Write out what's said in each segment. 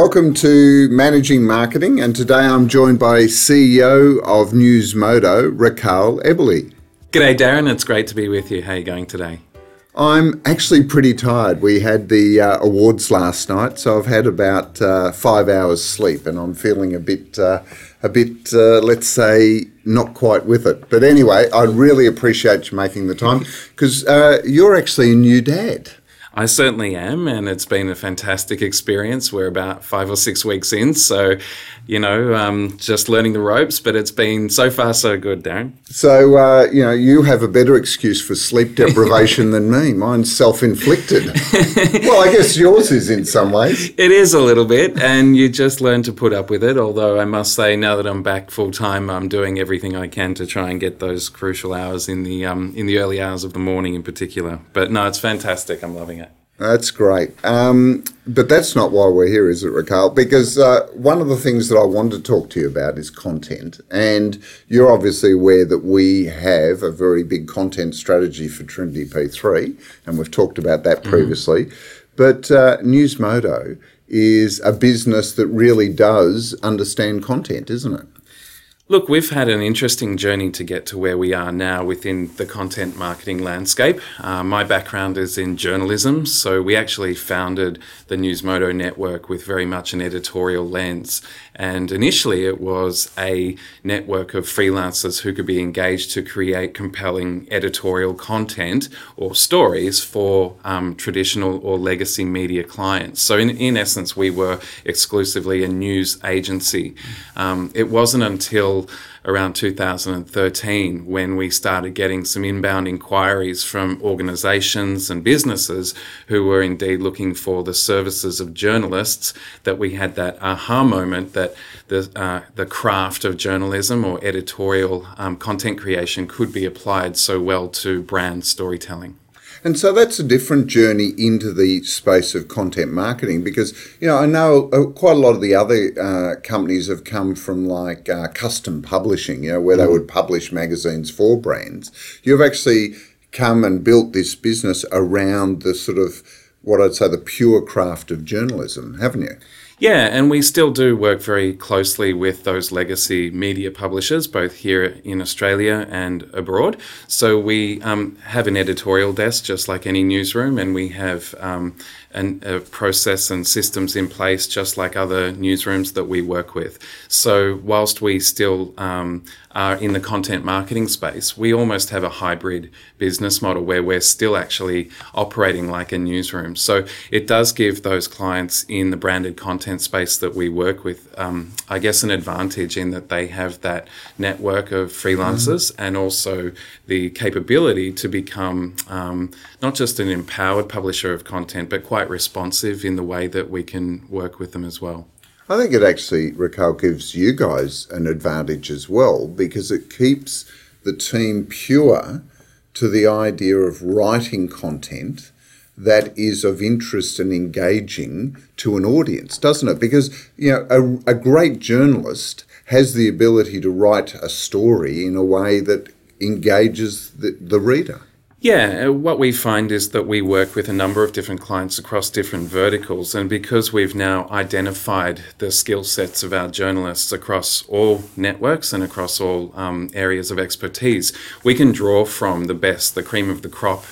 Welcome to Managing Marketing, and today I'm joined by CEO of Newsmodo, Rakhal Ebeli. G'day, Darren. It's great to be with you. How are you going today? I'm actually pretty tired. We had the uh, awards last night, so I've had about uh, five hours sleep, and I'm feeling a bit, uh, a bit, uh, let's say, not quite with it. But anyway, I really appreciate you making the time because uh, you're actually a new dad. I certainly am, and it's been a fantastic experience. We're about five or six weeks in, so you know, um, just learning the ropes. But it's been so far so good, Darren. So uh, you know, you have a better excuse for sleep deprivation than me. Mine's self-inflicted. well, I guess yours is in some ways. It is a little bit, and you just learn to put up with it. Although I must say, now that I'm back full time, I'm doing everything I can to try and get those crucial hours in the um, in the early hours of the morning, in particular. But no, it's fantastic. I'm loving it. That's great. Um, but that's not why we're here, is it, Rakhal? Because uh, one of the things that I wanted to talk to you about is content. And you're obviously aware that we have a very big content strategy for Trinity P3, and we've talked about that mm-hmm. previously. Mm. But uh, Newsmodo is a business that really does understand content, isn't it? Look, we've had an interesting journey to get to where we are now within the content marketing landscape. Uh, my background is in journalism, so we actually founded the Newsmodo network with very much an editorial lens. And initially, it was a network of freelancers who could be engaged to create compelling editorial content or stories for um, traditional or legacy media clients. So, in, in essence, we were exclusively a news agency. Um, it wasn't until around 2013 when we started getting some inbound inquiries from organizations and businesses who were indeed looking for the services of journalists that we had that aha moment that the, uh, the craft of journalism or editorial um, content creation could be applied so well to brand storytelling. And so that's a different journey into the space of content marketing because, you know, I know uh, quite a lot of the other uh, companies have come from like uh, custom publishing, you know, where mm. they would publish magazines for brands. You've actually come and built this business around the sort of what I'd say the pure craft of journalism, haven't you? Yeah, and we still do work very closely with those legacy media publishers, both here in Australia and abroad. So we um, have an editorial desk, just like any newsroom, and we have um, an, a process and systems in place, just like other newsrooms that we work with. So whilst we still um, are in the content marketing space, we almost have a hybrid business model where we're still actually operating like a newsroom. So it does give those clients in the branded content space that we work with, um, I guess, an advantage in that they have that network of freelancers mm-hmm. and also the capability to become um, not just an empowered publisher of content, but quite responsive in the way that we can work with them as well. I think it actually, Rakhal, gives you guys an advantage as well because it keeps the team pure to the idea of writing content that is of interest and engaging to an audience, doesn't it? Because, you know, a, a great journalist has the ability to write a story in a way that engages the, the reader. Yeah, uh, what we find is that we work with a number of different clients across different verticals, and because we've now identified the skill sets of our journalists across all networks and across all um, areas of expertise, we can draw from the best, the cream of the crop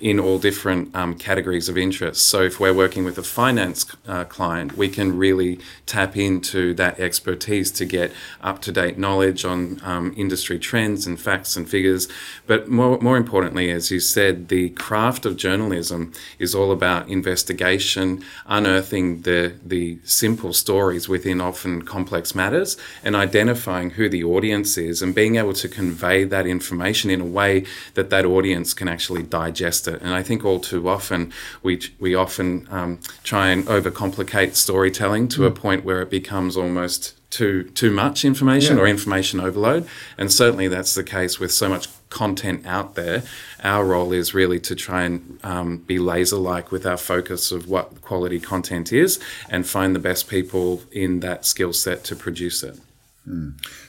in all different um, categories of interest. So, if we're working with a finance uh, client, we can really tap into that expertise to get up to date knowledge on um, industry trends and facts and figures. But more, more importantly, as you said, the craft of journalism is all about investigation, unearthing the, the simple stories within often complex matters, and identifying who the audience is and being able to convey that information in a way that that audience can actually digest digest it. And I think all too often we we often um, try and overcomplicate storytelling to mm. a point where it becomes almost too too much information yeah. or information overload. And certainly that's the case with so much content out there. Our role is really to try and um, be laser like with our focus of what quality content is and find the best people in that skill set to produce it.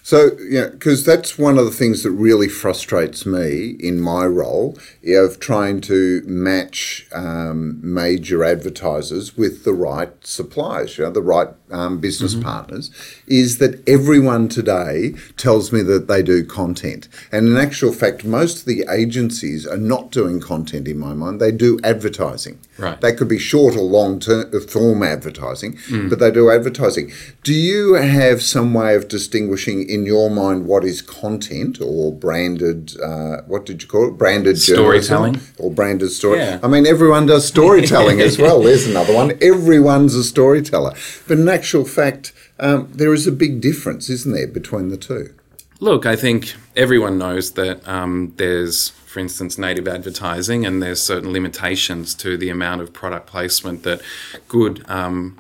So, yeah, because that's one of the things that really frustrates me in my role of trying to match um, major advertisers with the right suppliers, you know, the right um, business partners, is that everyone today tells me that they do content. And in actual fact, most of the agencies are not doing content in my mind, they do advertising. Right. That could be short or long term form advertising, but they do advertising. Do you have some way of distinguishing in your mind what is content or branded? Uh, what did you call it? Branded Storytelling. or branded story. Yeah. I mean, everyone does storytelling as well. There's another one. Everyone's a storyteller, but in actual fact, um, there is a big difference, isn't there, between the two? Look, I think everyone knows that um, there's, for instance, native advertising, and there's certain limitations to the amount of product placement that good um,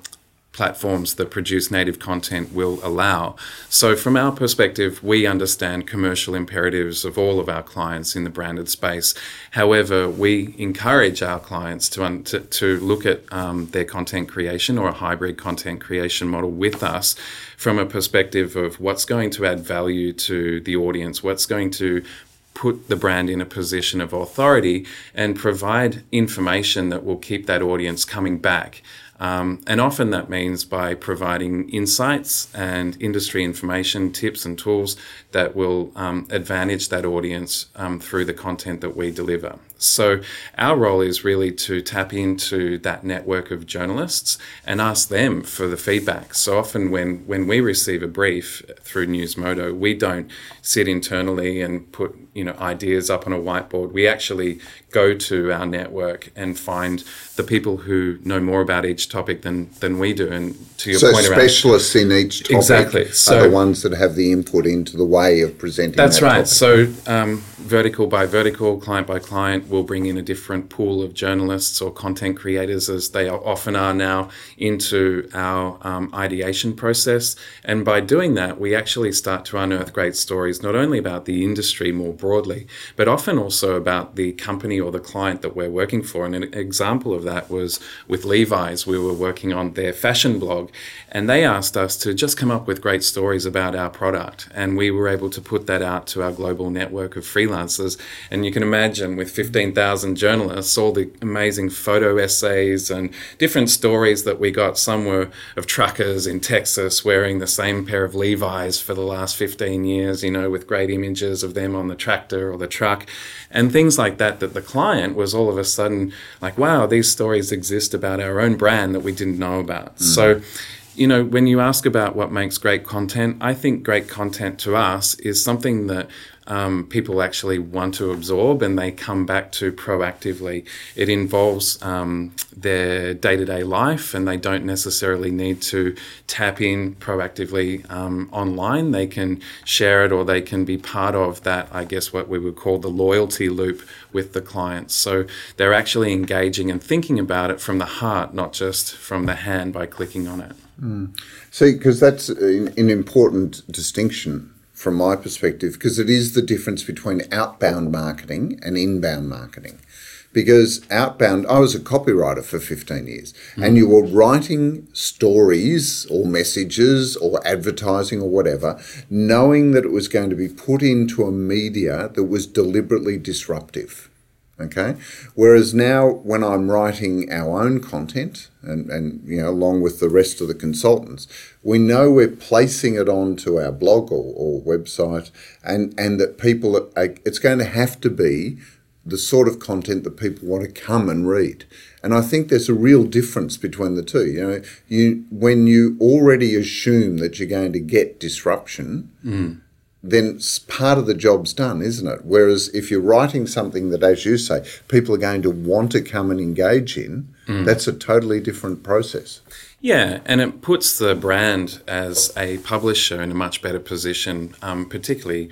platforms that produce native content will allow. So, from our perspective, we understand commercial imperatives of all of our clients in the branded space. However, we encourage our clients to, un- to, to look at um, their content creation or a hybrid content creation model with us from a perspective of what's going to add value to the audience, what's going to put the brand in a position of authority and provide information that will keep that audience coming back. Um, and often that means by providing insights and industry information, tips, and tools that will um, advantage that audience um, through the content that we deliver. So, our role is really to tap into that network of journalists and ask them for the feedback. So, often when, when we receive a brief through Newsmodo, we don't sit internally and put you know ideas up on a whiteboard. We actually go to our network and find the people who know more about each topic than, than we do. And to your So point around specialists in each topic Exactly. are So- the ones that have the input into the way of presenting. That's that right. topic. So, um, vertical by vertical, client by client, we'll bring in a different pool of journalists or content creators, as they often are now, into our um, ideation process. And by doing that, we actually start to unearth great stories, not only about the industry more broadly, but often also about the company or the client that we're working for. And an example of that was with Levi's. We were working on their fashion blog, and they asked us to just come up with great stories about our product. And we were able to put that out to our global network of freelancers. And you can imagine with 15,000 journalists, all the amazing photo essays and different stories that we got. Some were of truckers in Texas wearing the same pair of Levi's for the last 15 years, you know, with great images of them on the tractor or the truck and things like that. That the client was all of a sudden like, wow, these stories exist about our own brand that we didn't know about. Mm-hmm. So, you know, when you ask about what makes great content, I think great content to us is something that um, people actually want to absorb and they come back to proactively. It involves um, their day to day life and they don't necessarily need to tap in proactively um, online. They can share it or they can be part of that, I guess, what we would call the loyalty loop with the clients. So they're actually engaging and thinking about it from the heart, not just from the hand by clicking on it. See, because that's an, an important distinction from my perspective, because it is the difference between outbound marketing and inbound marketing. Because outbound, I was a copywriter for 15 years, hmm. and you were writing stories or messages or advertising or whatever, knowing that it was going to be put into a media that was deliberately disruptive. Okay. Whereas now, when I'm writing our own content, and, and you know, along with the rest of the consultants, we know we're placing it onto our blog or, or website, and and that people, are, it's going to have to be the sort of content that people want to come and read. And I think there's a real difference between the two. You know, you when you already assume that you're going to get disruption mm. Then part of the job's done, isn't it? Whereas if you're writing something that, as you say, people are going to want to come and engage in, that's a totally different process. Yeah, and it puts the brand as a publisher in a much better position, um, particularly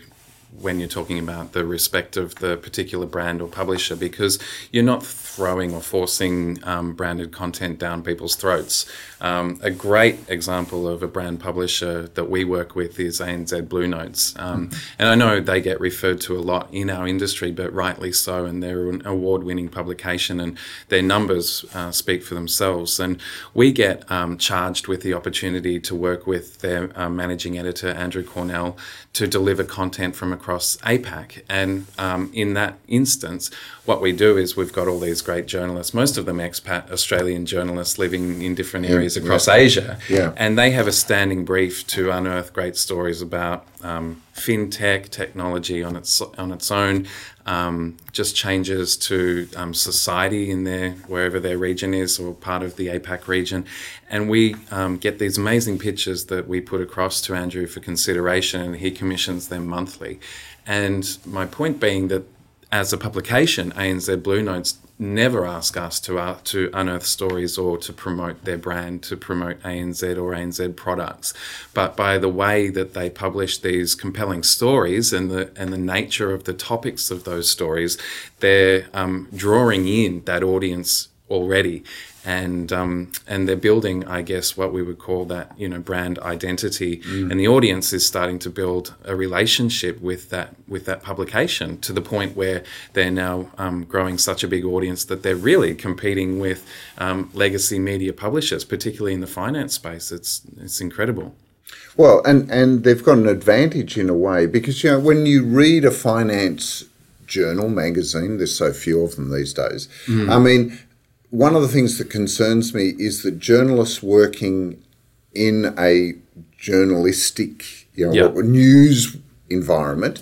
when you're talking about the respect of the particular brand or publisher because you're not throwing or forcing um, branded content down people's throats. Um, a great example of a brand publisher that we work with is ANZ Blue Notes. Um, mm-hmm. And I know they get referred to a lot in our industry, but rightly so. And they're an award winning publication and their numbers uh, speak for themselves. And we get um, charged with the opportunity to work with their uh, managing editor, Andrew Cornell, to deliver content from across APAC. And um, in that instance, what we do is we've got all these great journalists, most of them expat Australian journalists living in different areas across yeah. Asia. Yeah. And they have a standing brief to unearth great stories about um, fintech technology on its on its own, um, just changes to um, society in their wherever their region is or part of the APAC region, and we um, get these amazing pictures that we put across to Andrew for consideration, and he commissions them monthly. And my point being that as a publication, ANZ Blue Notes never ask us to uh, to unearth stories or to promote their brand, to promote ANZ or ANZ products, but by the way that they publish these compelling stories and the and the nature of the topics of those stories, they're um, drawing in that audience already and um, and they're building, I guess, what we would call that you know brand identity, mm. and the audience is starting to build a relationship with that with that publication to the point where they're now um, growing such a big audience that they're really competing with um, legacy media publishers, particularly in the finance space. It's it's incredible. Well, and and they've got an advantage in a way because you know when you read a finance journal magazine, there's so few of them these days. Mm. I mean one of the things that concerns me is that journalists working in a journalistic, you know, yep. news environment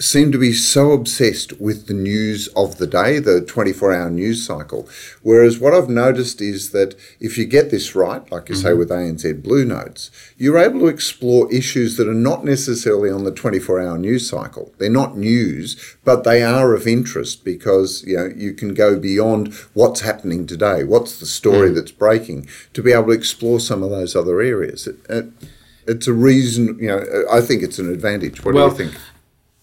seem to be so obsessed with the news of the day, the 24 hour news cycle. Whereas what I've noticed is that if you get this right, like you mm-hmm. say with ANZ Blue Notes, you're able to explore issues that are not necessarily on the 24 hour news cycle. They're not news, but they are of interest because, you know, you can go beyond what's happening today, what's the story mm. that's breaking, to be able to explore some of those other areas. It, it, it's a reason, you know, I think it's an advantage. What well, do you think?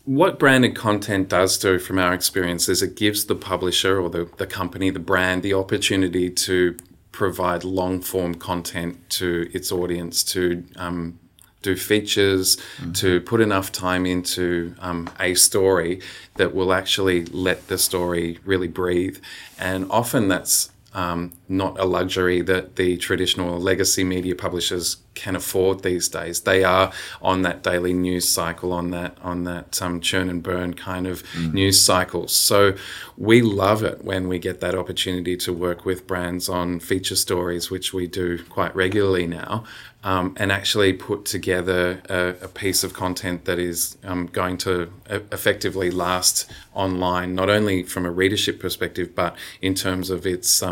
What branded content does do from our experience is it gives the publisher or the, the company, the brand, the opportunity to provide long form content to its audience to um, do features, mm-hmm. to put enough time into um, a story that will actually let the story really breathe. And often that's um, not a luxury that the traditional legacy media publishers can afford these days. They are on that daily news cycle, on that on that um, churn and burn kind of mm. news cycle. So we love it when we get that opportunity to work with brands on feature stories, which we do quite regularly now, um, and actually put together a, a, piece of content that is um, going to effectively last online, not only from a readership perspective, but in terms of its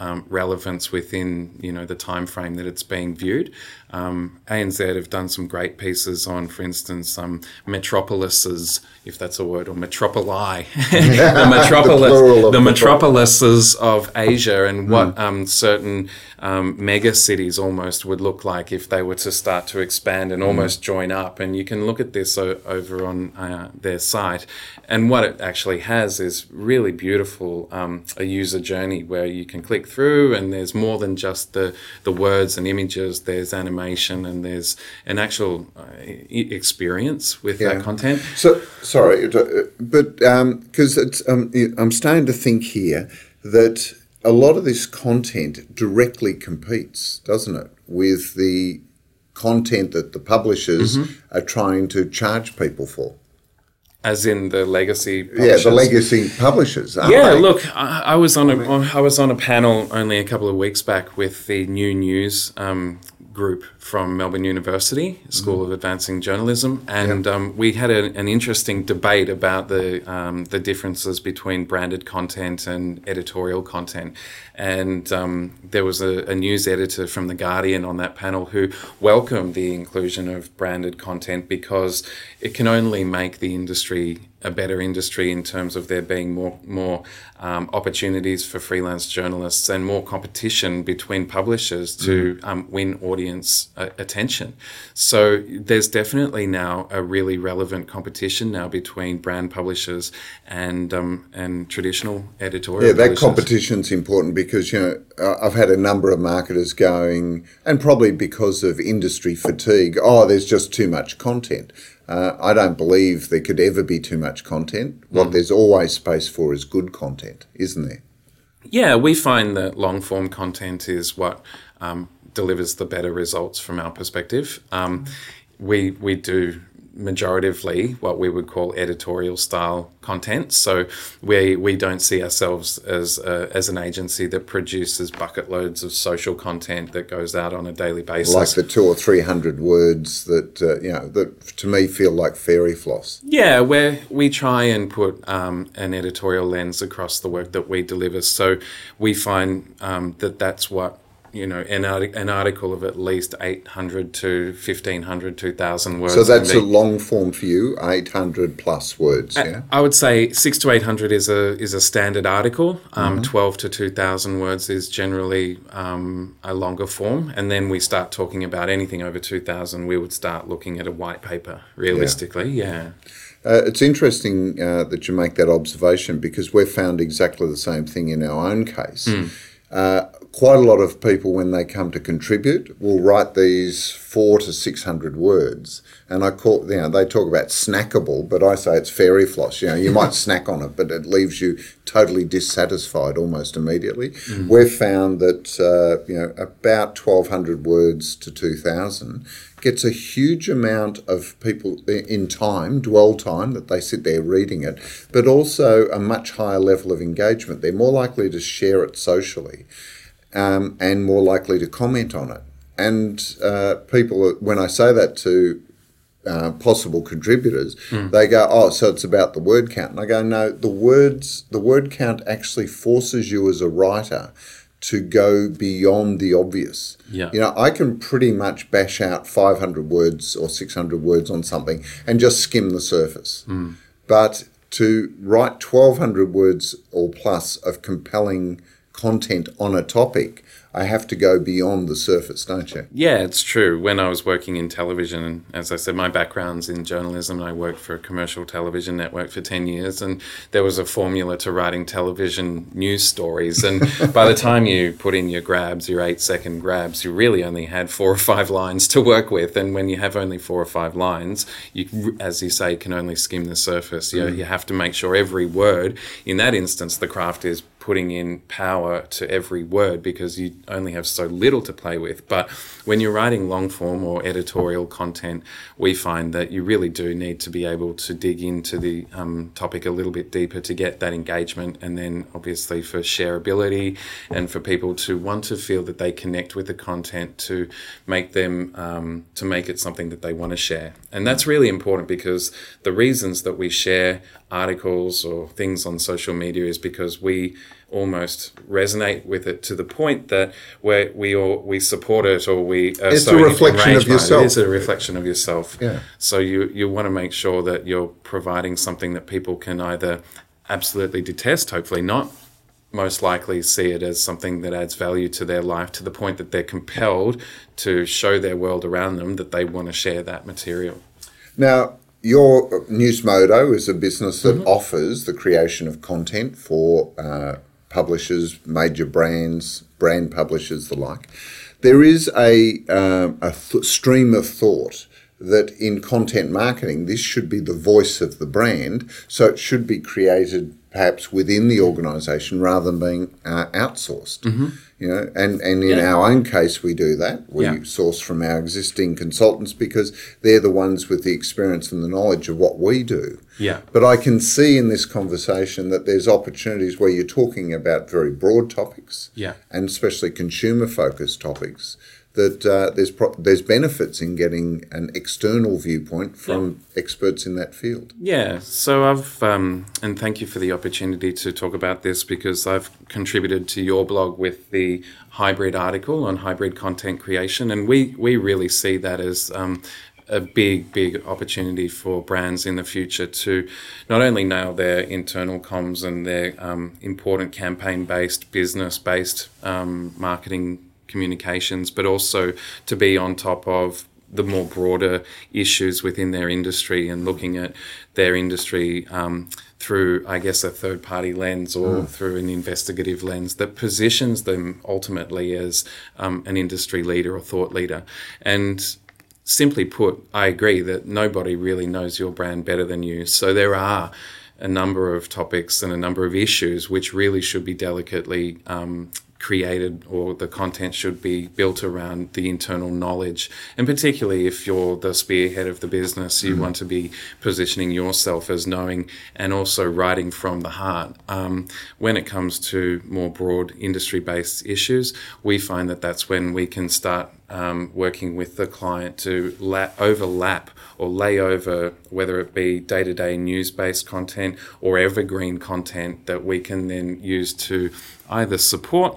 um, relevance within you know the time frame that it's being viewed. Um, ANZ have done some great pieces on, for instance, um, metropolises, if that's a word, or metropoli, the metropolis, the, the metropolises of Asia, and mm. what um, certain um, mega cities almost would look like if they were to start to expand and mm. almost join up. And you can look at this o- over on uh, their site, and what it actually has is really beautiful um, a user journey where you can click through, and there's more than just the the words and images. There's animation information and there's an actual uh, experience with yeah. that content. So sorry, uh, but because um, um, I'm starting to think here that a lot of this content directly competes, doesn't it, with the content that the publishers mm-hmm. are trying to charge people for. As in the legacy, publishers. yeah, the legacy publishers. yeah, they? look, I, I, was on a I was on a panel only a couple of weeks back with the New News um, group from Melbourne University School mm-hmm. of Advancing Journalism, and yep. um, we had a, an interesting debate about the um, the differences between branded content and editorial content. And um, there was a, a, news editor from the Guardian on that panel who welcomed the inclusion of branded content because it can only make the industry a better industry in terms of there being more more um, opportunities for freelance journalists and more competition between publishers to Mm. um, win audience uh, attention. So there's definitely now a really relevant competition now between brand publishers and um, and traditional editorial. Yeah, that publishers. competition's important because, you know, I've had a number of marketers going, and probably because of industry fatigue, oh, there's just too much content. Uh, I don't believe there could ever be too much content. What there's always space for is good content, isn't there? Yeah, we find that long form content is what um, delivers the better results from our perspective. Um, we we do majoritively what we would call editorial style content. So we we don't see ourselves as a, as an agency that produces bucket loads of social content that goes out on a daily basis. Like the two or three hundred words that, uh, you know, that to me feel like fairy floss. Yeah, where we try and put um, an editorial lens across the work that we deliver. So we find um, that that's what you know an, arti- an article of at least 800 to 1500 2000 words So that's a long form for you, 800 plus words, yeah? I would say six to eight hundred is a is a standard article. Um, Mm-hmm. Twelve to two thousand words is generally um, a longer form, and then we start talking about anything over two thousand. We would start looking at a white paper. Realistically, yeah. Uh, it's interesting uh, that you make that observation because we've found exactly the same thing in our own case. Uh, quite a lot of people, when they come to contribute, will write these four to six hundred words, and I call you know they talk about snackable, but I say it's fairy floss. You know, you might snack on it, but it leaves you totally dissatisfied almost immediately. We've found that uh, you know about twelve hundred words to two thousand gets a huge amount of people in time, dwell time, that they sit there reading it, but also a much higher level of engagement. They're more likely to share it socially um, and more likely to comment on it. And uh, people, when I say that to uh, possible contributors, they go, "Oh, so it's about the word count." And I go, "No, the words, the word count actually forces you as a writer to go beyond the obvious. Yeah. You know, I can pretty much bash out 500 words or 600 words on something and just skim the surface. But to write 1,200 words or plus of compelling content on a topic, I have to go beyond the surface, don't you? Yeah, it's true. When I was working in television, as I said, my background's in journalism. I worked for a commercial television network for 10 years, and there was a formula to writing television news stories. And by the time you put in your grabs, your eight second grabs, you really only had four or five lines to work with. And when you have only four or five lines, you, as you say, can only skim the surface. You, know, you have to make sure every word, in that instance, the craft is putting in power to every word because you only have so little to play with. But when you're writing long form or editorial content, we find that you really do need to be able to dig into the um, topic a little bit deeper to get that engagement, and then obviously for shareability and for people to want to feel that they connect with the content to make them um, to make it something that they want to share. And that's really important because the reasons that we share articles or things on social media is because we almost resonate with it to the point that we we all we support it or we are It's so a reflection of yourself. It is a reflection of yourself. Yeah. So you you want to make sure that you're providing something that people can either absolutely detest, hopefully not, most likely see it as something that adds value to their life to the point that they're compelled to show their world around them that they want to share that material. Now, your Newsmodo is a business Mm-hmm. that offers the creation of content for uh, publishers, major brands, brand publishers, the like. There is a, um, a th- stream of thought that in content marketing, this should be the voice of the brand, so it should be created perhaps within the organisation rather than being uh, outsourced. You know, and, and in. Yeah. our own case, we do that. We Yeah. source from our existing consultants because they're the ones with the experience and the knowledge of what we do. Yeah. But I can see in this conversation that there's opportunities where you're talking about very broad topics, Yeah. and especially consumer-focused topics. That uh, there's pro- there's benefits in getting an external viewpoint from experts in that field. Yeah, so I've, um, and thank you for the opportunity to talk about this because I've contributed to your blog with the hybrid article on hybrid content creation, and we, we really see that as um, a big, big opportunity for brands in the future to not only nail their internal comms and their um, important campaign based, business based um, marketing communications, but also to be on top of the more broader issues within their industry and looking at their industry um, through, I guess, a third party lens or mm. through an investigative lens that positions them ultimately as um, an industry leader or thought leader. And simply put, I agree that nobody really knows your brand better than you. So there are a number of topics and a number of issues which really should be delicately um, created or the content should be built around the internal knowledge. And particularly if you're the spearhead of the business, you mm want to be positioning yourself as knowing and also writing from the heart. Um, when it comes to more broad industry based issues, we find that that's when we can start um, working with the client to la- overlap or lay over, whether it be day to day news based content or evergreen content that we can then use to either support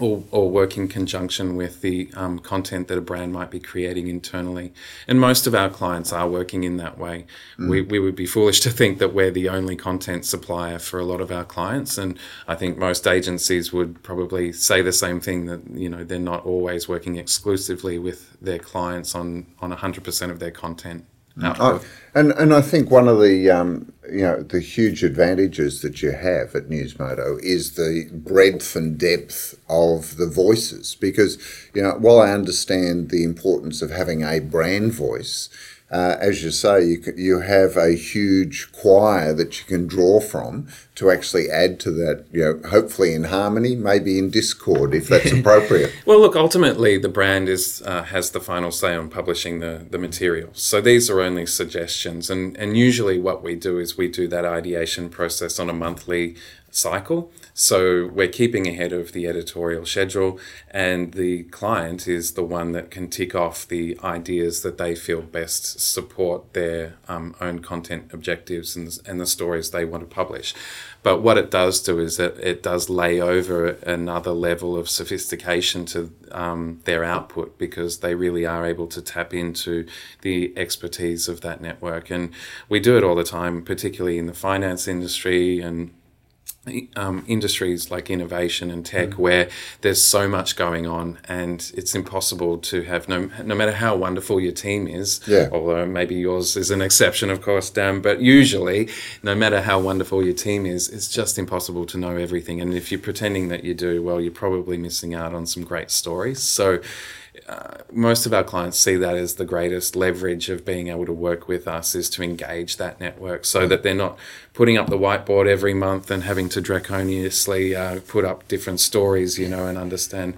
or, or work in conjunction with the um, content that a brand might be creating internally. And most of our clients are working in that way. Mm. We, we would be foolish to think that we're the only content supplier for a lot of our clients. And I think most agencies would probably say the same thing that, you know, they're not always working exclusively with their clients on, on 100% of their content. I, and and I think one of the um, you know the huge advantages that you have at Newsmodo is the breadth and depth of the voices. Because you know while I understand the importance of having a brand voice uh, as you say, you, you have a huge choir that you can draw from to actually add to that, you know, hopefully in harmony, maybe in discord if that's appropriate. well, look, ultimately the brand is uh, has the final say on publishing the, the materials. So these are only suggestions. And, and usually what we do is we do that ideation process on a monthly cycle. So we're keeping ahead of the editorial schedule, and the client is the one that can tick off the ideas that they feel best support their um, own content objectives and, and the stories they want to publish. But what it does do is that it does lay over another level of sophistication to um, their output because they really are able to tap into the expertise of that network. And we do it all the time, particularly in the finance industry and um, industries like innovation and tech mm. where there's so much going on and it's impossible to have no no matter how wonderful your team is yeah. although maybe yours is an exception of course Dan but usually no matter how wonderful your team is it's just impossible to know everything and if you're pretending that you do well you're probably missing out on some great stories so uh, most of our clients see that as the greatest leverage of being able to work with us is to engage that network so that they're not putting up the whiteboard every month and having to draconiously uh, put up different stories, you know, and understand.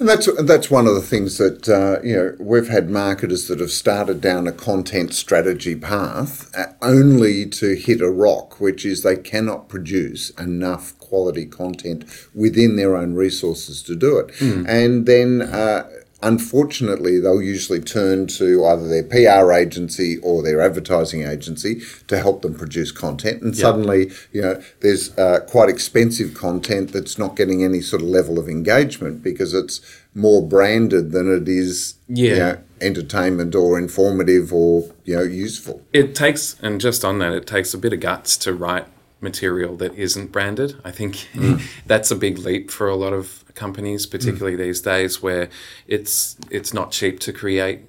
And that's that's one of the things that uh, you know we've had marketers that have started down a content strategy path uh, only to hit a rock, which is they cannot produce enough quality content within their own resources to do it, mm. and then uh, unfortunately, they'll usually turn to either their PR agency or their advertising agency to help them produce content. And yep. suddenly, you know, there's uh, quite expensive content that's not getting any sort of level of engagement because it's more branded than it is, yeah. You know, entertainment or informative or you know useful. It takes, and just on that, it takes a bit of guts to write material that isn't branded. I think mm. that's a big leap for a lot of companies, particularly mm. these days, where it's it's not cheap to create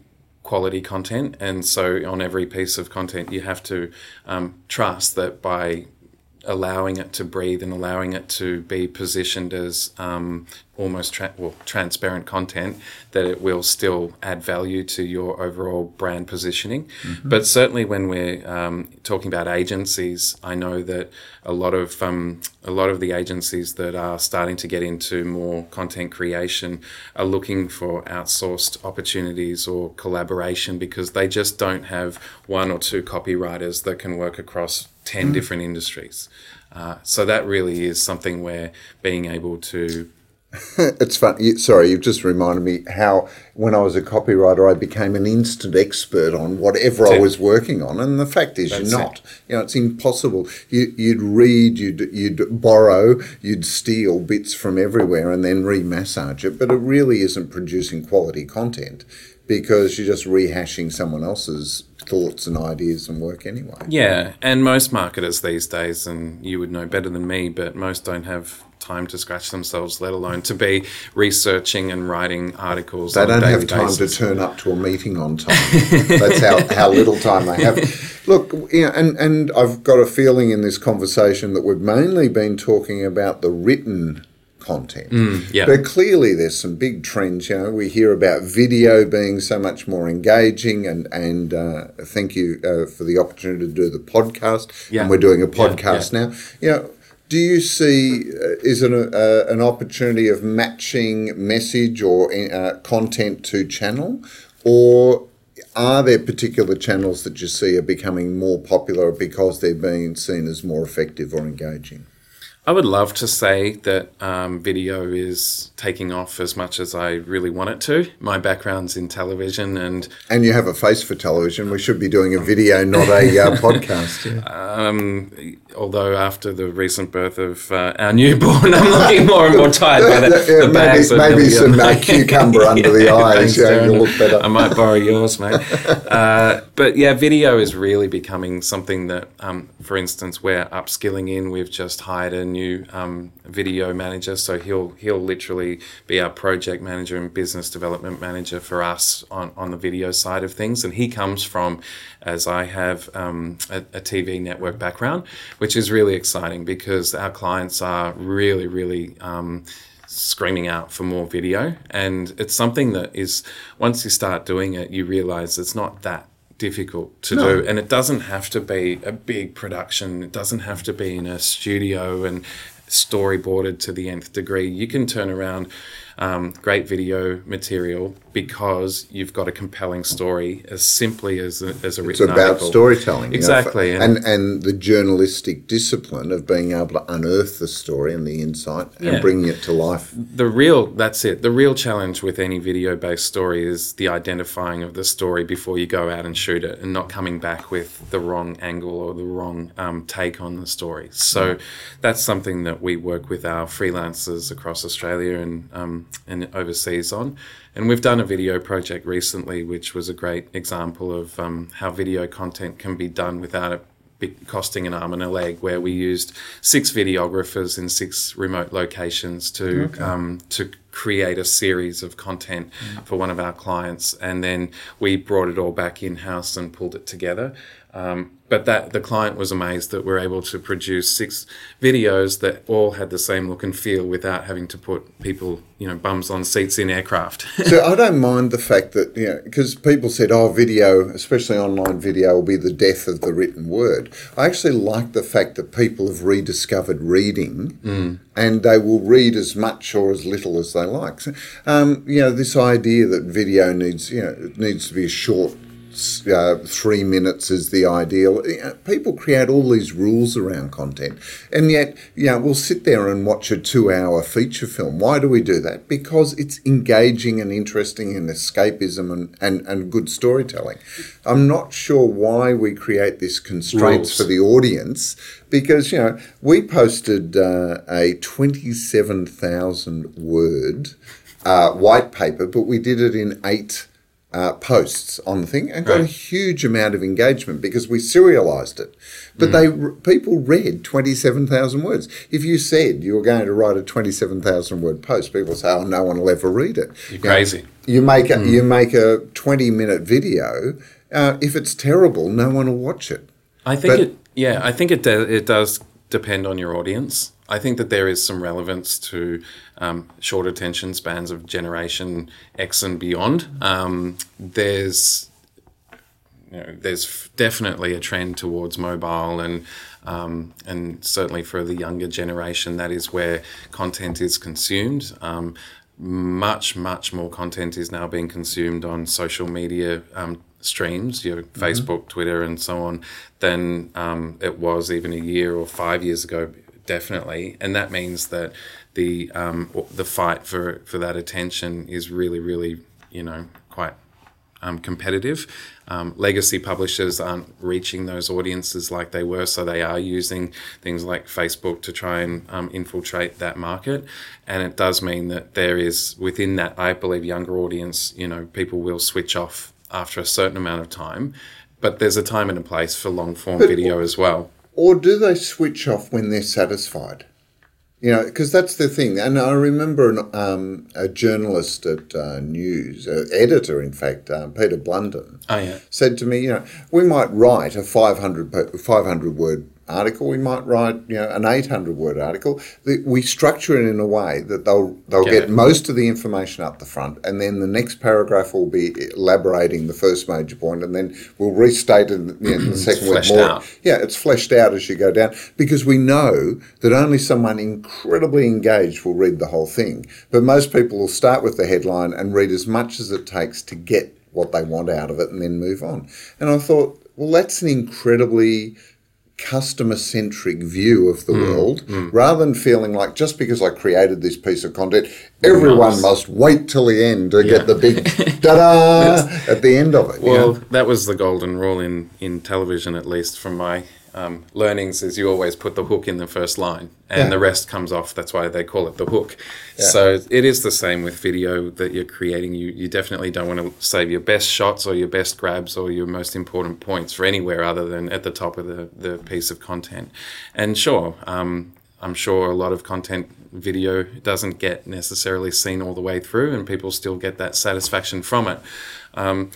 quality content, and so on every piece of content, you have to um, trust that by allowing it to breathe and allowing it to be positioned as um, almost tra- well, transparent content, that it will still add value to your overall brand positioning. Mm-hmm. But certainly, when we're um, talking about agencies, I know that a lot of um, a lot of the agencies that are starting to get into more content creation are looking for outsourced opportunities or collaboration because they just don't have one or two copywriters that can work across 10 mm. different industries. Uh, so that really is something where being able to it's fun. Sorry, you've just reminded me how when I was a copywriter, I became an instant expert on whatever I was working on. And the fact is, That's you're not. It. You know, it's impossible. You, would read, you'd, you'd borrow, you'd steal bits from everywhere and then remassage it, but it really isn't producing quality content because you're just rehashing someone else's thoughts and ideas and work anyway. Yeah, and most marketers these days, and you would know better than me, but most don't have time to scratch themselves, let alone to be researching and writing articles. They on don't have time basis. to turn up to a meeting on time. That's how, how little time they have. Look, you know, and, and I've got a feeling in this conversation that we've mainly been talking about the written content. Mm, yeah. But clearly there's some big trends. You know, we hear about video being so much more engaging and, and uh, thank you uh, for the opportunity to do the podcast. Yeah. And we're doing a Yeah, podcast now. You know, do you see uh, is it a, uh, an opportunity of matching message or uh, content to channel, or are there particular channels that you see are becoming more popular because they're being seen as more effective or engaging? I would love to say that um, video is taking off as much as I really want it to. My background's in television, and And you have a face for television. We should be doing a video, not a uh, podcast. Yeah. um, although after the recent birth of uh, our newborn, I'm looking more and more tired by the, Yeah, the bags. maybe maybe some uh, cucumber under the eyes. Thanks, Yeah, you'll look better. I might borrow yours, mate. Uh, but yeah, video is really becoming something that, um, for instance, we're upskilling in. We've just hired a new um, video manager, so he'll he'll literally be our project manager and business development manager for us on, on the video side of things. And he comes from, as I have, um, a, a TV network background, which is really exciting because our clients are really, really. Um, screaming out for more video. And it's something that is, once you start doing it, you realize it's not that difficult to do. And it doesn't have to be a big production, it doesn't have to be in a studio and storyboarded to the nth degree. You can turn around um, great video material because you've got a compelling story as simply as a, as a written It's about article. storytelling. you know, Exactly, and, and the journalistic discipline of being able to unearth the story and the insight and Yeah. bringing it to life. the real that's it the real challenge with any video based story is the identifying of the story before you go out and shoot it and not coming back with the wrong angle or the wrong um, take on the story so that's something that we work with our freelancers across australia and um, and overseas on. And we've done a video project recently which was a great example of um, how video content can be done without it costing an arm and a leg, where we used six videographers in six remote locations to um, to create a series of content for one of our clients, and then we brought it all back in house and pulled it together. Um, but that the client was amazed that we're able to produce six videos that all had the same look and feel without having to put people, you know, bums on seats in aircraft. So I don't mind the fact that, you know, because people said, oh, video, especially online video, will be the death of the written word. I actually like the fact that people have rediscovered reading and they will read as much or as little as they like. So, um, you know, this idea that video needs, you know, it needs to be a short uh, three minutes is the ideal. You know, People create all these rules around content, and yet, you know, we'll sit there and watch a two-hour feature film. Why do we do that? Because it's engaging and interesting and escapism and, and, and good storytelling. I'm not sure why we create this constraints Rules. for the audience because you know we posted uh, a 27,000 word uh, white paper, but we did it in eight uh, posts on the thing and got a huge amount of engagement because we serialized it. But they people read 27,000 words. If you said you were going to write a 27,000 word post, people say, "Oh, no one will ever read it." You're You know, crazy. you make a you make a 20 minute video. Uh, if it's terrible, no one will watch it. I think But- it. Yeah, I think it. Do, it does depend on your audience. I think that there is some relevance to um, short attention spans of generation X and beyond. Um, there's you know, there's definitely a trend towards mobile and um, and certainly for the younger generation, that is where content is consumed. Um, much much more content is now being consumed on social media um, streams, your Facebook, Twitter, and so on, than um, it was even a year or five years ago. Definitely, and that means that the um, the fight for for that attention is really really you know quite um, competitive. Um, legacy publishers aren't reaching those audiences like they were, so they are using things like Facebook to try and um, infiltrate that market. And it does mean that there is within that, I believe, younger audience. You know, people will switch off after a certain amount of time, but there's a time and a place for long form video as well. Or do they switch off when they're satisfied? You know, because that's the thing. And I remember an, um, a journalist at uh, News, uh, editor, in fact, uh, Peter Blunden, Oh yeah, said to me, you know, we might write a 500, pa- 500 word article, we might write, you know, an 800 word article. We structure it in a way that they'll, they'll Get get, most of the information up the front, and then the next paragraph will be elaborating the first major point, and then we'll restate it in the, in the second with fleshed more. out. Yeah, it's fleshed out as you go down because we know that only someone incredibly engaged will read the whole thing. But most people will start with the headline and read as much as it takes to get what they want out of it and then move on. And I thought, well, that's an incredibly customer centric view of the hmm. world hmm. rather than feeling like just because I created this piece of content, everyone Must. must wait till the end to Yeah. get the big da da at the end of it. you Well, know? that was the golden rule in, in television, at least from my um, learnings, is you always put the hook in the first line, and Yeah. the rest comes off. That's why they call it the hook. So it is the same with video that you're creating. You you definitely don't want to save your best shots or your best grabs or your most important points for anywhere other than at the top of the, the piece of content. And sure, um, I'm sure a lot of content video doesn't get necessarily seen all the way through, and people still get that satisfaction from it. Um,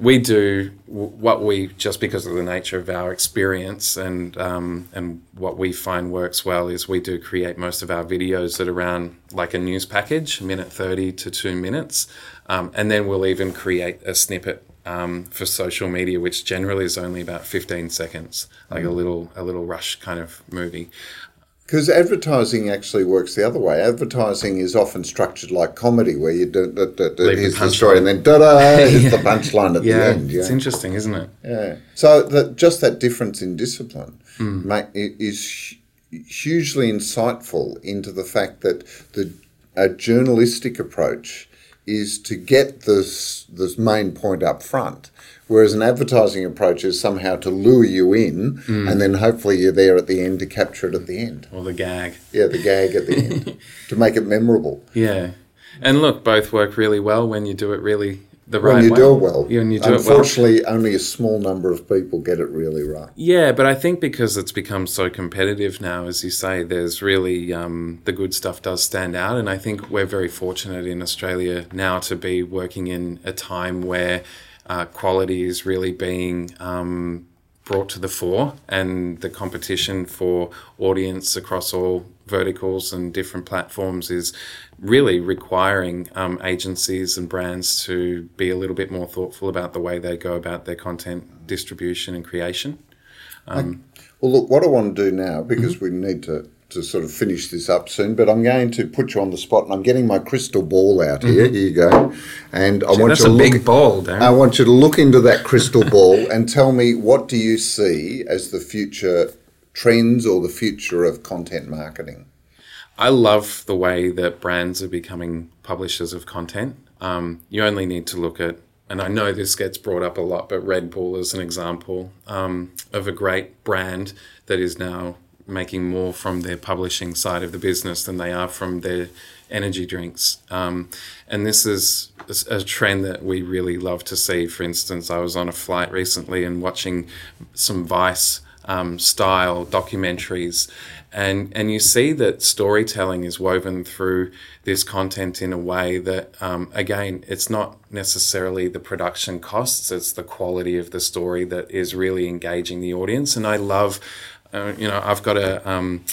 we do what we just because of the nature of our experience and um, and what we find works well is we do create most of our videos at around like a news package, minute thirty to two minutes, um, and then we'll even create a snippet um, for social media, which generally is only about fifteen seconds, like a little a little rush kind of movie. Because advertising actually works the other way. Advertising is often structured like comedy, where you do, do Leave the here's the punchline. story, and then da da is the punchline at the Yeah, end. it's Yeah, interesting, isn't it? yeah. So that just that difference in discipline Hmm. ma- i- is hu- hugely insightful into the fact that the a journalistic approach is to get this this main point up front, whereas an advertising approach is somehow to lure you in, Hmm. and then hopefully you're there at the end to capture it at the end. Or the gag. Yeah, the gag at the end to make it memorable. Yeah, and look, both work really well when you do it really the When right you way. do it well. When you do it well. Unfortunately, only a small number of people get it really right. Yeah, but I think because it's become so competitive now, as you say, there's really um, the good stuff does stand out, and I think we're very fortunate in Australia now to be working in a time where uh, quality is really being um, brought to the fore, and the competition for audience across all verticals and different platforms is really requiring um, agencies and brands to be a little bit more thoughtful about the way they go about their content distribution and creation. Well, look, what I want to do now, because Mm-hmm. we need to, to sort of finish this up soon, but I'm going to put you on the spot and I'm getting my crystal ball out here. Here you go. And I want Mm-hmm. That's you a to big look. ball. I want you to look into that crystal ball and tell me what do you see as the future trends or the future of content marketing? I love the way that brands are becoming publishers of content. Um, you only need to look at, and I know this gets brought up a lot, but Red Bull is an example um, of a great brand that is now making more from their publishing side of the business than they are from their energy drinks. Um, and this is a a trend that we really love to see. For instance, I was on a flight recently and watching some Vice um, style documentaries, and and you see that storytelling is woven through this content in a way that um, again it's not necessarily the production costs it's the quality of the story that is really engaging the audience. And i love uh, you know i've got a um,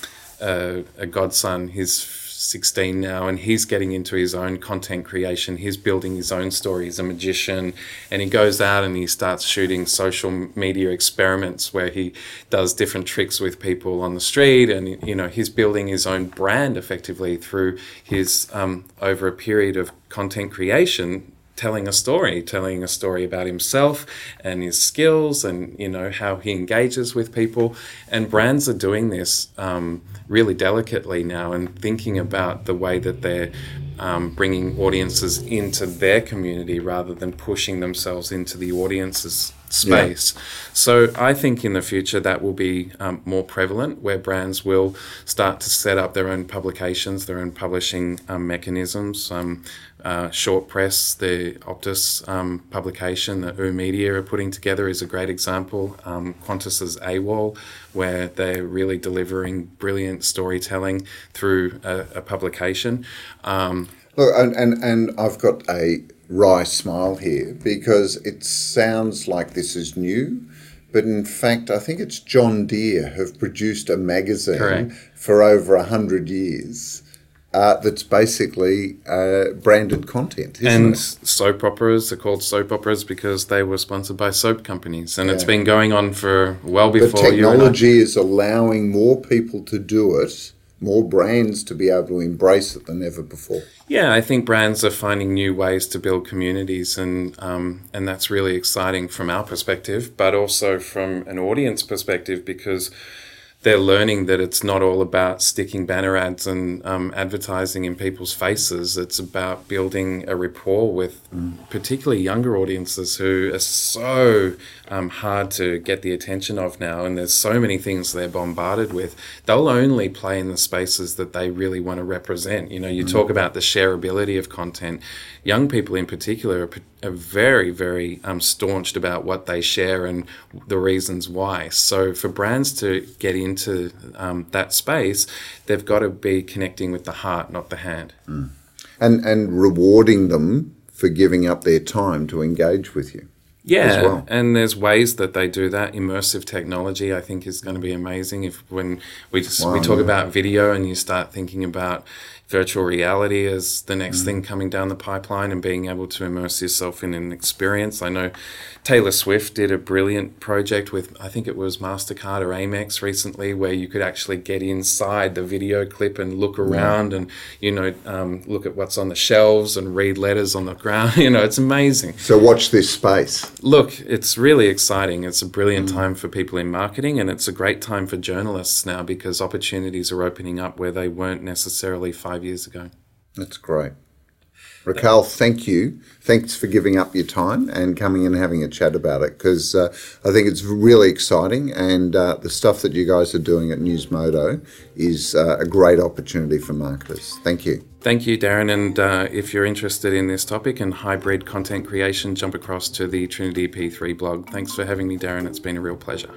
a, a godson he's 16 now and he's getting into his own content creation. He's building his own story. He's a magician and he goes out and he starts shooting social media experiments where he does different tricks with people on the street and you know he's building his own brand effectively through his um, over a period of content creation telling a story, telling a story about himself and his skills and you know how he engages with people. And brands are doing this um, really delicately now and thinking about the way that they're um, bringing audiences into their community rather than pushing themselves into the audience's space. Yeah. So I think in the future that will be um, more prevalent, where brands will start to set up their own publications, their own publishing um, mechanisms. Uh, Short Press, the Optus um, publication that oOh!media are putting together, is a great example. Um, Qantas's AWOL, where they're really delivering brilliant storytelling through a, a publication. Um, Look, and, and, and I've got a wry smile here because it sounds like this is new, but in fact, I think it's John Deere have produced a magazine Correct. for over a hundred years. Uh, that's basically uh, branded content. and it? soap operas are called soap operas because they were sponsored by soap companies, and yeah. it's been going on for well before. But technology is allowing more people to do it more brands to be able to embrace it than ever before. Yeah, I think brands are finding new ways to build communities, and um, and that's really exciting from our perspective, but also from an audience perspective because they're learning that it's not all about sticking banner ads and um, advertising in people's faces. It's about building a rapport with mm. particularly younger audiences who are so um, hard to get the attention of now. And there's so many things they're bombarded with. They'll only play in the spaces that they really want to represent. You know, you mm. talk about the shareability of content. Young people in particular are, are very, very um, staunched about what they share and the reasons why. So for brands to get into um, that space, they've got to be connecting with the heart, not the hand. Mm. And, and rewarding them for giving up their time to engage with you. Yeah, well. and there's ways that they do that. Immersive technology, I think, is going to be amazing. If when we just wow, we talk yeah. about video and you start thinking about virtual reality as the next mm. thing coming down the pipeline and being able to immerse yourself in an experience. I know Taylor Swift did a brilliant project with, I think it was MasterCard or Amex recently, where you could actually get inside the video clip and look around yeah. and, you know, um, look at what's on the shelves and read letters on the ground. you know, it's amazing. So, watch this space. Look, it's really exciting. It's a brilliant mm. time for people in marketing and it's a great time for journalists now because opportunities are opening up where they weren't necessarily five years ago. That's great. Rakhal, thank you. Thanks for giving up your time and coming and having a chat about it because uh, I think it's really exciting and uh, the stuff that you guys are doing at Newsmodo is uh, a great opportunity for marketers. Thank you. Thank you, Darren. And uh, if you're interested in this topic and hybrid content creation, jump across to the TrinityP3 blog. Thanks for having me, Darren. It's been a real pleasure.